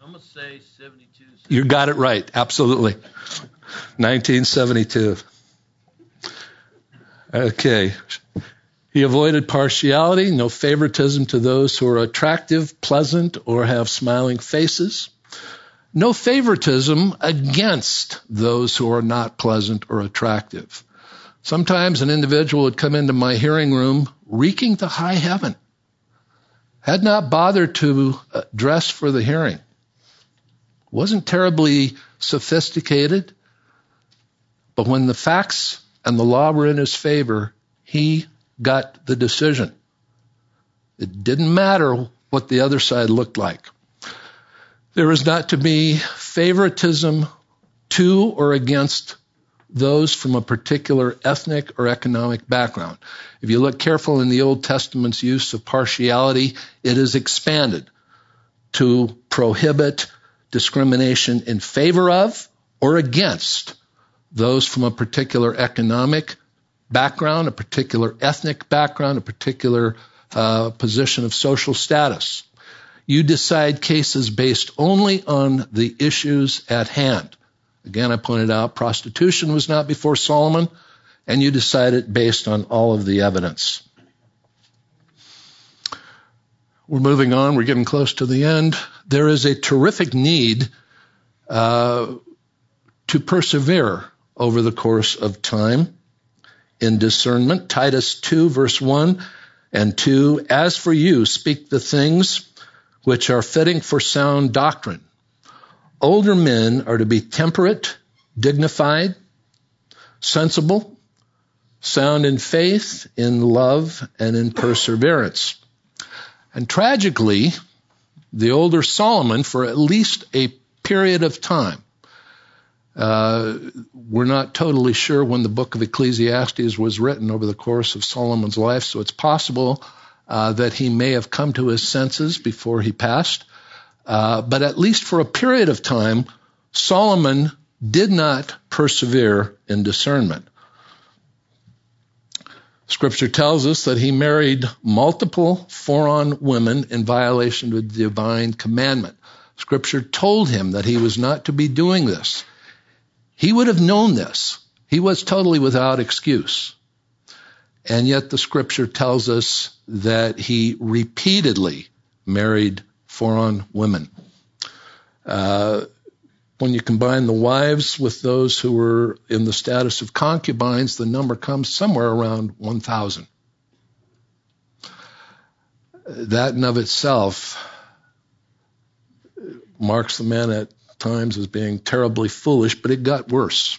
I'm going to say 72. You got it right. Absolutely. 1972. Okay. He avoided partiality, no favoritism to those who are attractive, pleasant, or have smiling faces no favoritism against those who are not pleasant or attractive. Sometimes an individual would come into my hearing room reeking to high heaven, had not bothered to uh, dress for the hearing, wasn't terribly sophisticated, but when the facts and the law were in his favor, he got the decision. It didn't matter what the other side looked like. There is not to be favoritism to or against those from a particular ethnic or economic background. If you look careful in the Old Testament's use of partiality, it is expanded to prohibit discrimination in favor of or against those from a particular economic background, a particular ethnic background, a particular uh, position of social status. You decide cases based only on the issues at hand. Again, I pointed out prostitution was not before Solomon, and you decide it based on all of the evidence. We're moving on. We're getting close to the end. There is a terrific need uh, to persevere over the course of time in discernment. Titus 2, verse 1 and 2 As for you, speak the things which are fitting for sound doctrine. Older men are to be temperate, dignified, sensible, sound in faith, in love, and in perseverance. And tragically, the older Solomon, for at least a period of time, uh, we're not totally sure when the book of Ecclesiastes was written over the course of Solomon's life, so it's possible uh, that he may have come to his senses before he passed. Uh, but at least for a period of time, Solomon did not persevere in discernment. Scripture tells us that he married multiple foreign women in violation of the divine commandment. Scripture told him that he was not to be doing this. He would have known this. He was totally without excuse. And yet the scripture tells us that he repeatedly married foreign women. Uh, when you combine the wives with those who were in the status of concubines, the number comes somewhere around 1,000. That in of itself marks the man at times as being terribly foolish, but it got worse.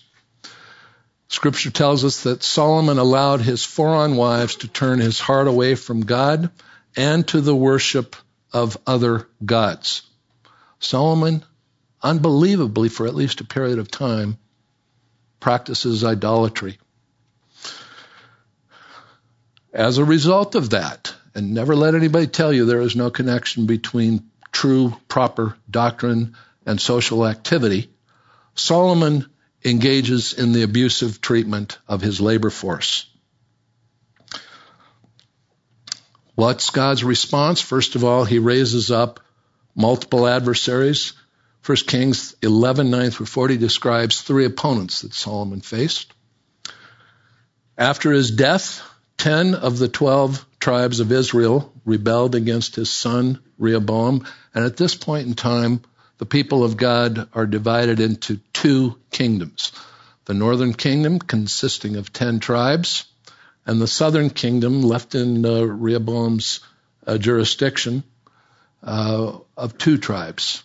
Scripture tells us that Solomon allowed his foreign wives to turn his heart away from God and to the worship of other gods. Solomon, unbelievably for at least a period of time, practices idolatry. As a result of that, and never let anybody tell you there is no connection between true, proper doctrine and social activity, Solomon engages in the abusive treatment of his labor force. What's God's response? First of all, he raises up multiple adversaries. 1 Kings 11, 9 through 40 describes three opponents that Solomon faced. After his death, 10 of the 12 tribes of Israel rebelled against his son Rehoboam, and at this point in time, the people of God are divided into two kingdoms. The northern kingdom consisting of 10 tribes, and the southern kingdom left in uh, Rehoboam's uh, jurisdiction uh, of two tribes.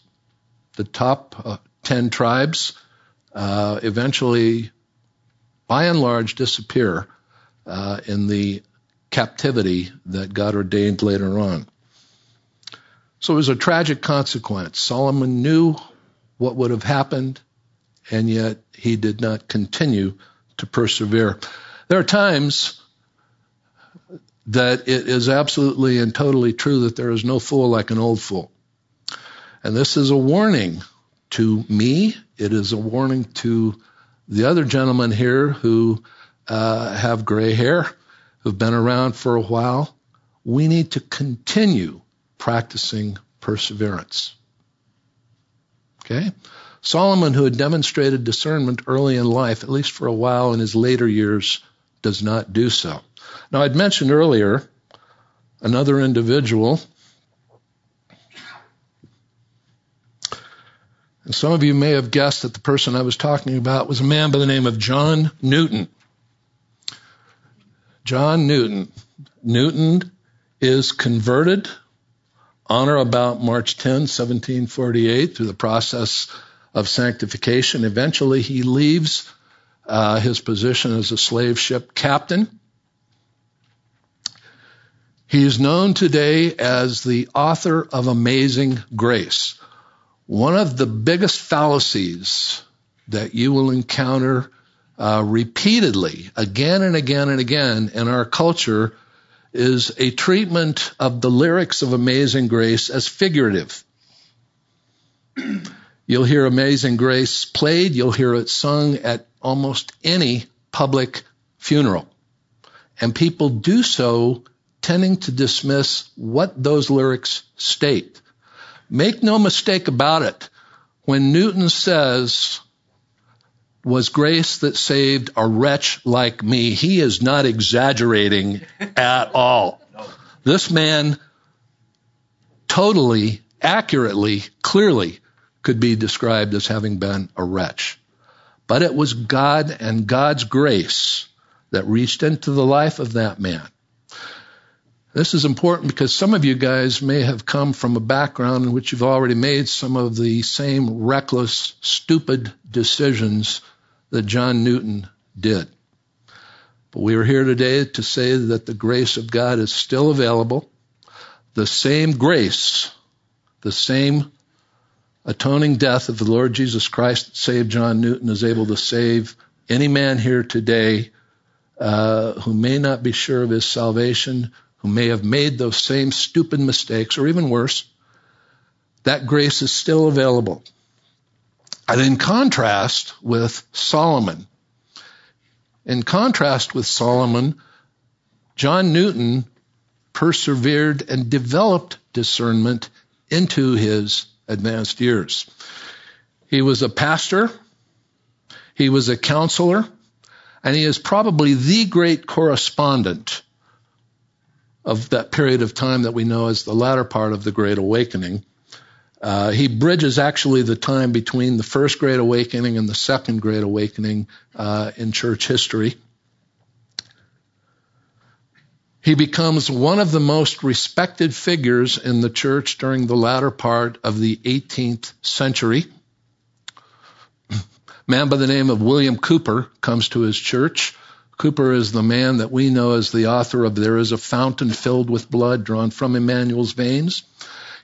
The top uh, 10 tribes uh, eventually, by and large, disappear uh, in the captivity that God ordained later on. So it was a tragic consequence. Solomon knew what would have happened, and yet he did not continue to persevere. There are times that it is absolutely and totally true that there is no fool like an old fool. And this is a warning to me. It is a warning to the other gentlemen here who uh, have gray hair, who've been around for a while. We need to continue practicing perseverance. Okay? Solomon, who had demonstrated discernment early in life, at least for a while in his later years, does not do so. Now, I'd mentioned earlier another individual. And some of you may have guessed that the person I was talking about was a man by the name of John Newton. John Newton. Newton is converted on or about March 10, 1748, through the process of sanctification. Eventually, he leaves uh, his position as a slave ship captain. He is known today as the author of Amazing Grace. One of the biggest fallacies that you will encounter uh, repeatedly, again and again and again in our culture is a treatment of the lyrics of Amazing Grace as figurative. You'll hear Amazing Grace played, you'll hear it sung at almost any public funeral. And people do so tending to dismiss what those lyrics state. Make no mistake about it. When Newton says, was grace that saved a wretch like me, he is not exaggerating at all. This man totally, accurately, clearly could be described as having been a wretch. But it was God and God's grace that reached into the life of that man. This is important because some of you guys may have come from a background in which you've already made some of the same reckless, stupid decisions that John Newton did. But we are here today to say that the grace of God is still available. The same grace, the same atoning death of the Lord Jesus Christ that saved John Newton is able to save any man here today uh, who may not be sure of his salvation, who may have made those same stupid mistakes, or even worse. That grace is still available. And in contrast with Solomon, in contrast with Solomon, John Newton persevered and developed discernment into his advanced years. He was a pastor, he was a counselor, and he is probably the great correspondent of that period of time that we know as the latter part of the Great Awakening. Uh, he bridges actually the time between the first Great Awakening and the second Great Awakening uh, in church history. He becomes one of the most respected figures in the church during the latter part of the 18th century. A man by the name of William Cowper comes to his church. Cowper is the man that we know as the author of There is a Fountain Filled with Blood Drawn from Emmanuel's Veins.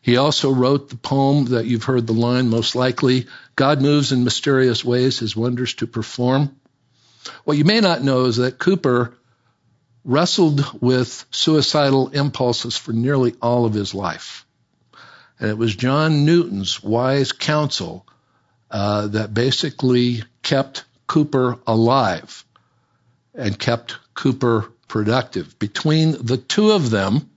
He also wrote the poem that you've heard the line most likely God moves in mysterious ways, his wonders to perform. What you may not know is that Cowper wrestled with suicidal impulses for nearly all of his life. And it was John Newton's wise counsel uh, that basically kept Cowper alive and kept Cowper productive. Between the two of them,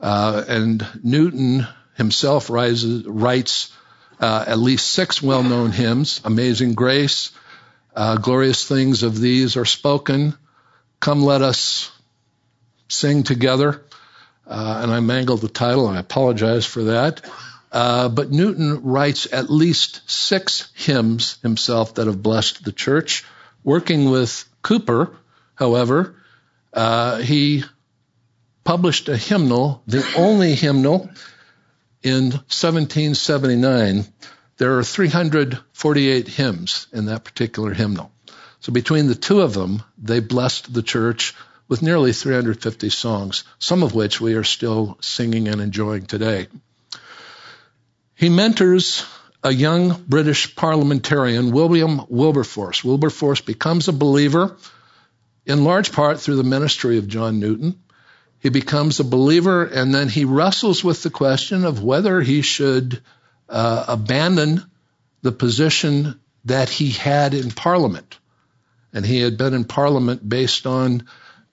uh, and Newton himself rises, writes uh, at least six well-known hymns: "Amazing Grace," uh, "Glorious Things of These Are Spoken," Come Let Us Sing Together. Uh, and I mangled the title, I apologize for that. Uh, but Newton writes at least six hymns himself that have blessed the church. Working with Cowper, however, uh, he published a hymnal, the only hymnal in 1779. There are 348 hymns in that particular hymnal. So between the two of them, they blessed the church with nearly 350 songs, some of which we are still singing and enjoying today. He mentors a young British parliamentarian, William Wilberforce. Wilberforce becomes a believer in large part through the ministry of John Newton. He becomes a believer and then he wrestles with the question of whether he should uh, abandon the position that he had in Parliament and he had been in Parliament based on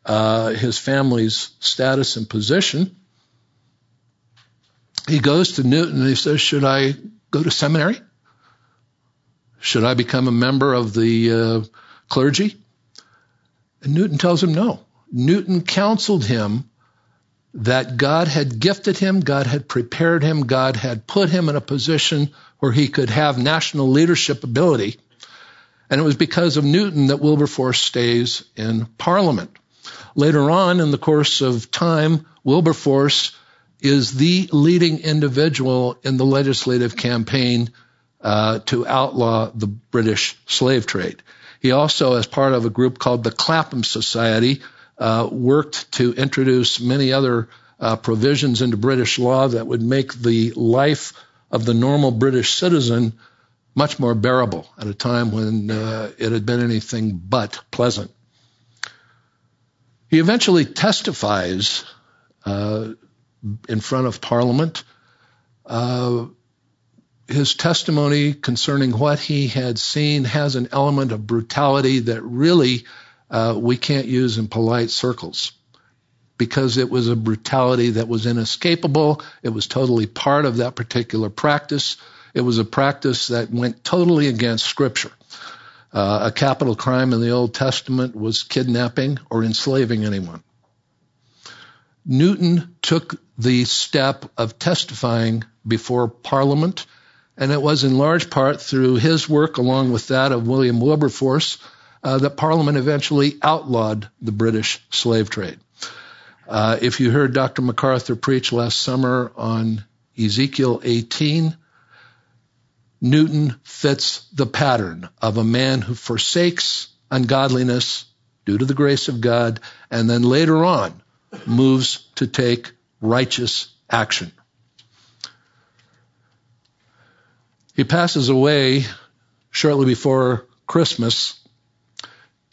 uh, his family's status and position. He goes to Newton and he says, Should I go to seminary? Should I become a member of the uh, clergy? And Newton tells him no. Newton counseled him that God had gifted him, God had prepared him, God had put him in a position where he could have national leadership ability and it was because of Newton that Wilberforce stays in Parliament. Later on in the course of time, Wilberforce is the leading individual in the legislative campaign uh, to outlaw the British slave trade. He also, as part of a group called the Clapham Society, uh, worked to introduce many other uh, provisions into British law that would make the life of the normal British citizen much more bearable at a time when uh, it had been anything but pleasant. He eventually testifies uh, in front of Parliament. Uh, his testimony concerning what he had seen has an element of brutality that really uh, we can't use in polite circles because it was a brutality that was inescapable. It was totally part of that particular practice. It was a practice that went totally against Scripture. Uh, a capital crime in the Old Testament was kidnapping or enslaving anyone. Newton took the step of testifying before Parliament, and it was in large part through his work, along with that of William Wilberforce, uh, that Parliament eventually outlawed the British slave trade. Uh, if you heard Dr. MacArthur preach last summer on Ezekiel 18, Newton fits the pattern of a man who forsakes ungodliness due to the grace of God and then later on moves to take righteous action. He passes away shortly before Christmas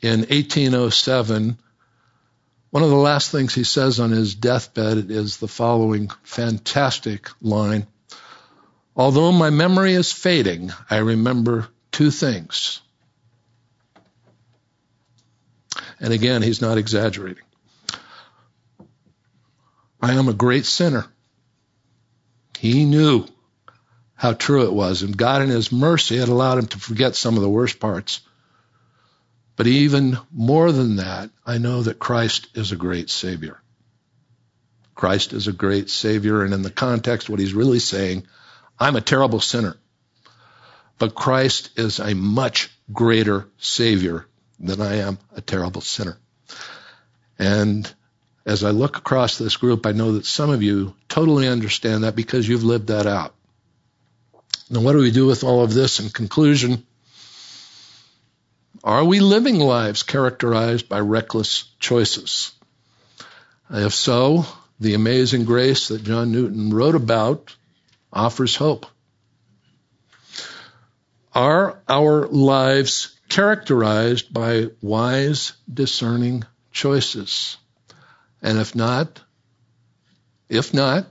in 1807. One of the last things he says on his deathbed is the following fantastic line Although my memory is fading, I remember two things. And again, he's not exaggerating. I am a great sinner. He knew how true it was, and God in His mercy had allowed him to forget some of the worst parts. But even more than that, I know that Christ is a great Savior. Christ is a great Savior, and in the context, what he's really saying I'm a terrible sinner. But Christ is a much greater Savior than I am a terrible sinner. And as I look across this group, I know that some of you totally understand that because you've lived that out. Now, what do we do with all of this in conclusion? Are we living lives characterized by reckless choices? If so, the amazing grace that John Newton wrote about offers hope. Are our lives characterized by wise, discerning choices? And if not, if not,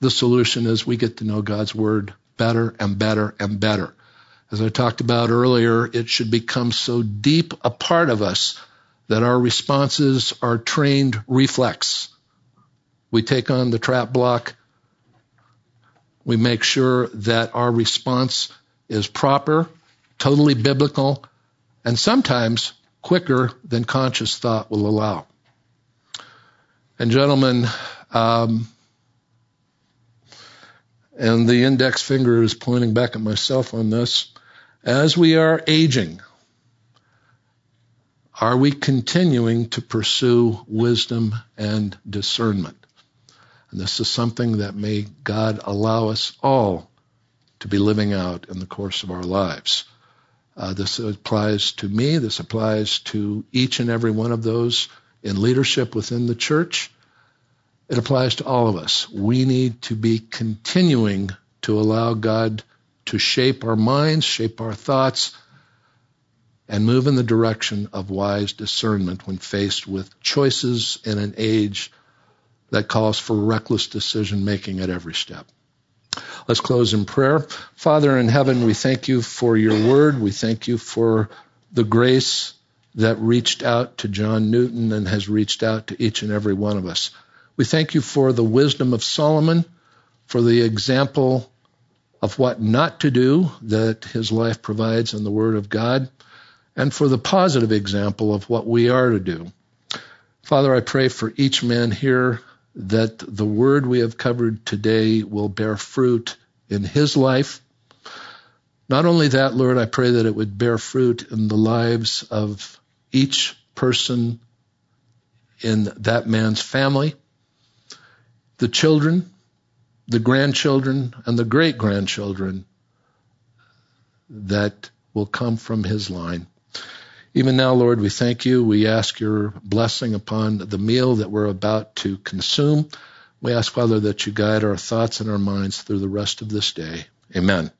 the solution is we get to know God's Word better and better and better. As I talked about earlier, it should become so deep a part of us that our responses are trained reflex. We take on the trap block we make sure that our response is proper, totally biblical, and sometimes quicker than conscious thought will allow. And gentlemen, um, and the index finger is pointing back at myself on this. As we are aging, are we continuing to pursue wisdom and discernment? And this is something that may God allow us all to be living out in the course of our lives. Uh, this applies to me. This applies to each and every one of those in leadership within the church. It applies to all of us. We need to be continuing to allow God to shape our minds, shape our thoughts, and move in the direction of wise discernment when faced with choices in an age that calls for reckless decision making at every step. Let's close in prayer. Father in heaven, we thank you for your word. We thank you for the grace that reached out to John Newton and has reached out to each and every one of us. We thank you for the wisdom of Solomon, for the example of what not to do that his life provides in the Word of God, and for the positive example of what we are to do. Father, I pray for each man here that the word we have covered today will bear fruit in his life. Not only that, Lord, I pray that it would bear fruit in the lives of each person in that man's family, the children, the grandchildren, and the great grandchildren that will come from his line. Even now, Lord, we thank you. We ask your blessing upon the meal that we're about to consume. We ask, Father, that you guide our thoughts and our minds through the rest of this day. Amen.